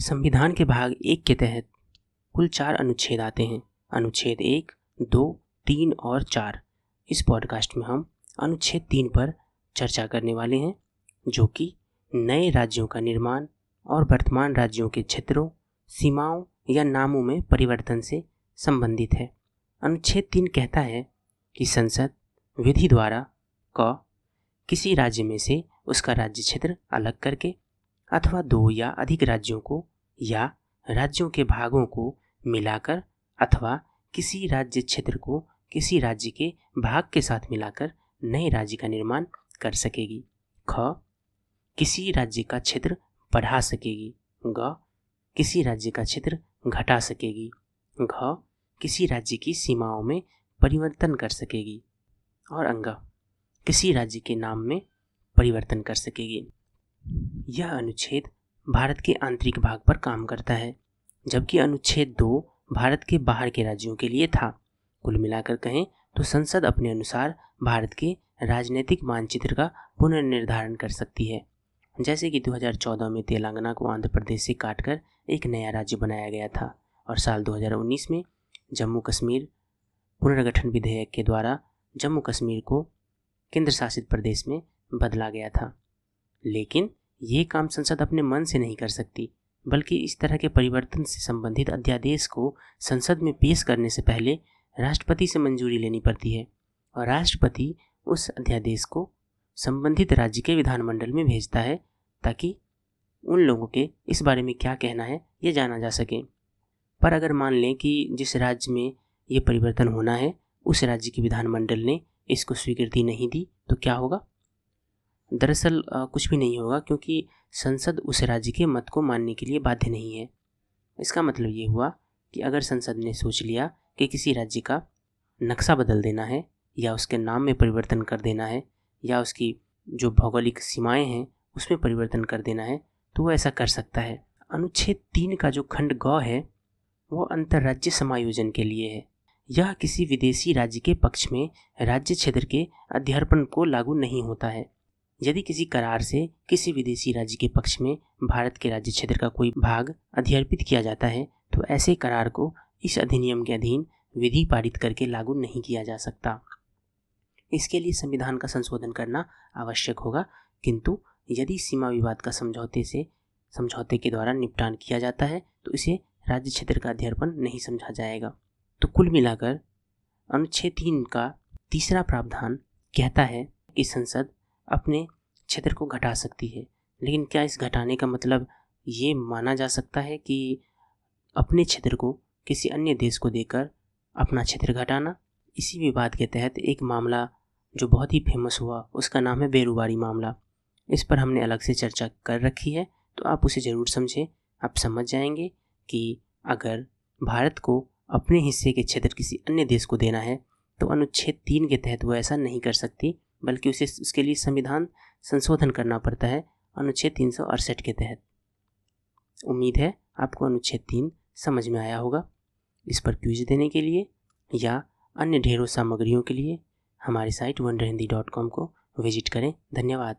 संविधान के भाग एक के तहत कुल चार अनुच्छेद आते हैं। अनुच्छेद एक, दो, तीन और चार। इस पॉडकास्ट में हम अनुच्छेद तीन पर चर्चा करने वाले हैं, जो कि नए राज्यों का निर्माण और वर्तमान राज्यों के क्षेत्रों, सीमाओं या नामों में परिवर्तन से संबंधित है। अनुच्छेद तीन कहता है कि संसद विधि द्वारा क किसी राज्य में से उसका राज्य क्षेत्र अलग करके अथवा दो या अधिक राज्यों को या राज्यों के भागों को मिलाकर अथवा किसी राज्य क्षेत्र को किसी राज्य के भाग के साथ मिलाकर नए राज्य का निर्माण कर सकेगी। ख, किसी राज्य का क्षेत्र बढ़ा सकेगी। ग, किसी राज्य का क्षेत्र घटा सकेगी। घ, किसी राज्य की सीमाओं में परिवर्तन कर सकेगी। और अंगा, किसी राज्य के नाम में परिवर्तन कर सकेगी। यह अनुच्छेद भारत के आंतरिक भाग पर काम करता है, जबकि अनुच्छेद दो भारत के बाहर के राज्यों के लिए था। कुल मिलाकर कहें तो संसद अपने अनुसार भारत के राजनीतिक मानचित्र का पुनर्निर्धारण कर सकती है। जैसे कि 2014 में तेलंगाना को आंध्र प्रदेश से काटकर एक नया राज्य बनाया गया था और साल 2019 में जम्मू कश्मीर पुनर्गठन विधेयक के द्वारा जम्मू कश्मीर को केंद्र शासित प्रदेश में बदला गया था। लेकिन ये काम संसद अपने मन से नहीं कर सकती, बल्कि इस तरह के परिवर्तन से संबंधित अध्यादेश को संसद में पेश करने से पहले राष्ट्रपति से मंजूरी लेनी पड़ती है और राष्ट्रपति उस अध्यादेश को संबंधित राज्य के विधानमंडल में भेजता है ताकि उन लोगों के इस बारे में क्या कहना है ये जाना जा सके। पर अगर मान लें कि जिस राज्य में ये परिवर्तन होना है, उस राज्य के विधानमंडल ने इसको स्वीकृति नहीं दी तो क्या होगा? दरअसल कुछ भी नहीं होगा क्योंकि संसद उस राज्य के मत को मानने के लिए बाध्य नहीं है। इसका मतलब ये हुआ कि अगर संसद ने सोच लिया कि किसी राज्य का नक्शा बदल देना है, या उसके नाम में परिवर्तन कर देना है, या उसकी जो भौगोलिक सीमाएँ हैं, उसमें परिवर्तन कर देना है तो वो ऐसा कर सकता है। अनुच्छेद तीन का जो खंड गौ है, वो अंतर्राज्य समायोजन के लिए है। यह किसी विदेशी राज्य के पक्ष में राज्य क्षेत्र के अध्यर्पण को लागू नहीं होता है। यदि किसी करार से किसी विदेशी राज्य के पक्ष में भारत के राज्य क्षेत्र का कोई भाग अध्यर्पित किया जाता है तो ऐसे करार को इस अधिनियम के अधीन विधि पारित करके लागू नहीं किया जा सकता। इसके लिए संविधान का संशोधन करना आवश्यक होगा, किंतु यदि सीमा विवाद का समझौते से, समझौते के द्वारा निपटान किया जाता है तो इसे राज्य क्षेत्र का अध्यर्पण नहीं समझा जाएगा। तो कुल मिलाकर अनुच्छेद तीन का तीसरा प्रावधान कहता है कि संसद अपने क्षेत्र को घटा सकती है। लेकिन क्या इस घटाने का मतलब ये माना जा सकता है कि अपने क्षेत्र को किसी अन्य देश को देकर अपना क्षेत्र घटाना? इसी विवाद के तहत एक मामला जो बहुत ही फ़ेमस हुआ, उसका नाम है बेरुबारी मामला। इस पर हमने अलग से चर्चा कर रखी है तो आप उसे ज़रूर समझें। आप समझ जाएँगे कि अगर भारत को अपने हिस्से के क्षेत्र किसी अन्य देश को देना है तो अनुच्छेद तीन के तहत वो ऐसा नहीं कर सकती। बल्कि उसे उसके लिए संविधान संशोधन करना पड़ता है, अनुच्छेद तीन सौ अड़सठ के तहत। उम्मीद है आपको अनुच्छेद तीन समझ में आया होगा। इस पर क्यूज देने के लिए या अन्य ढेरों सामग्रियों के लिए हमारी site one Hindi dot com को विज़िट करें। धन्यवाद।